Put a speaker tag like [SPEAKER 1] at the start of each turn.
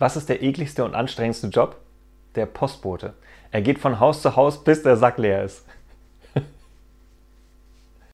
[SPEAKER 1] Was ist der ekligste und anstrengendste Job? Der Postbote. Er geht von Haus zu Haus, bis der Sack leer ist.